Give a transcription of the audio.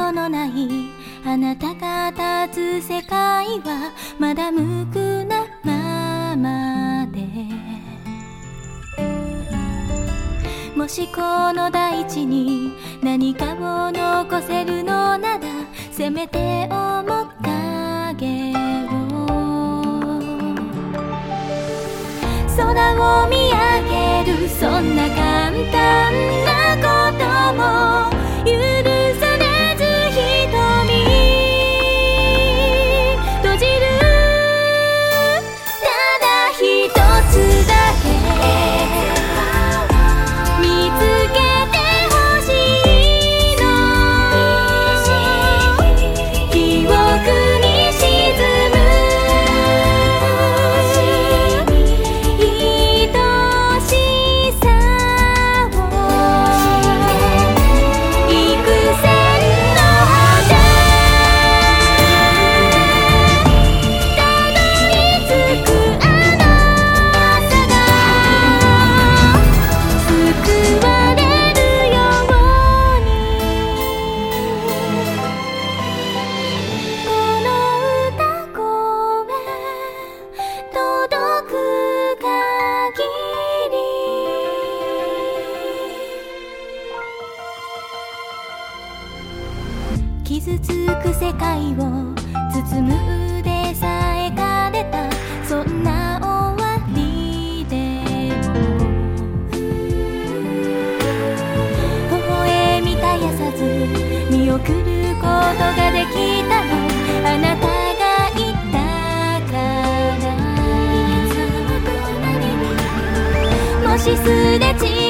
ことのないあなたが立つ世界はまだ無垢なままで。もしこの大地に何かを残せるのならせめて面影を空を見上げるそんな簡単な傷つく世界を包む腕さえ枯れたそんな終わりでも微笑み絶やさず見送ることができたの。あなたがいたからもしすれ違う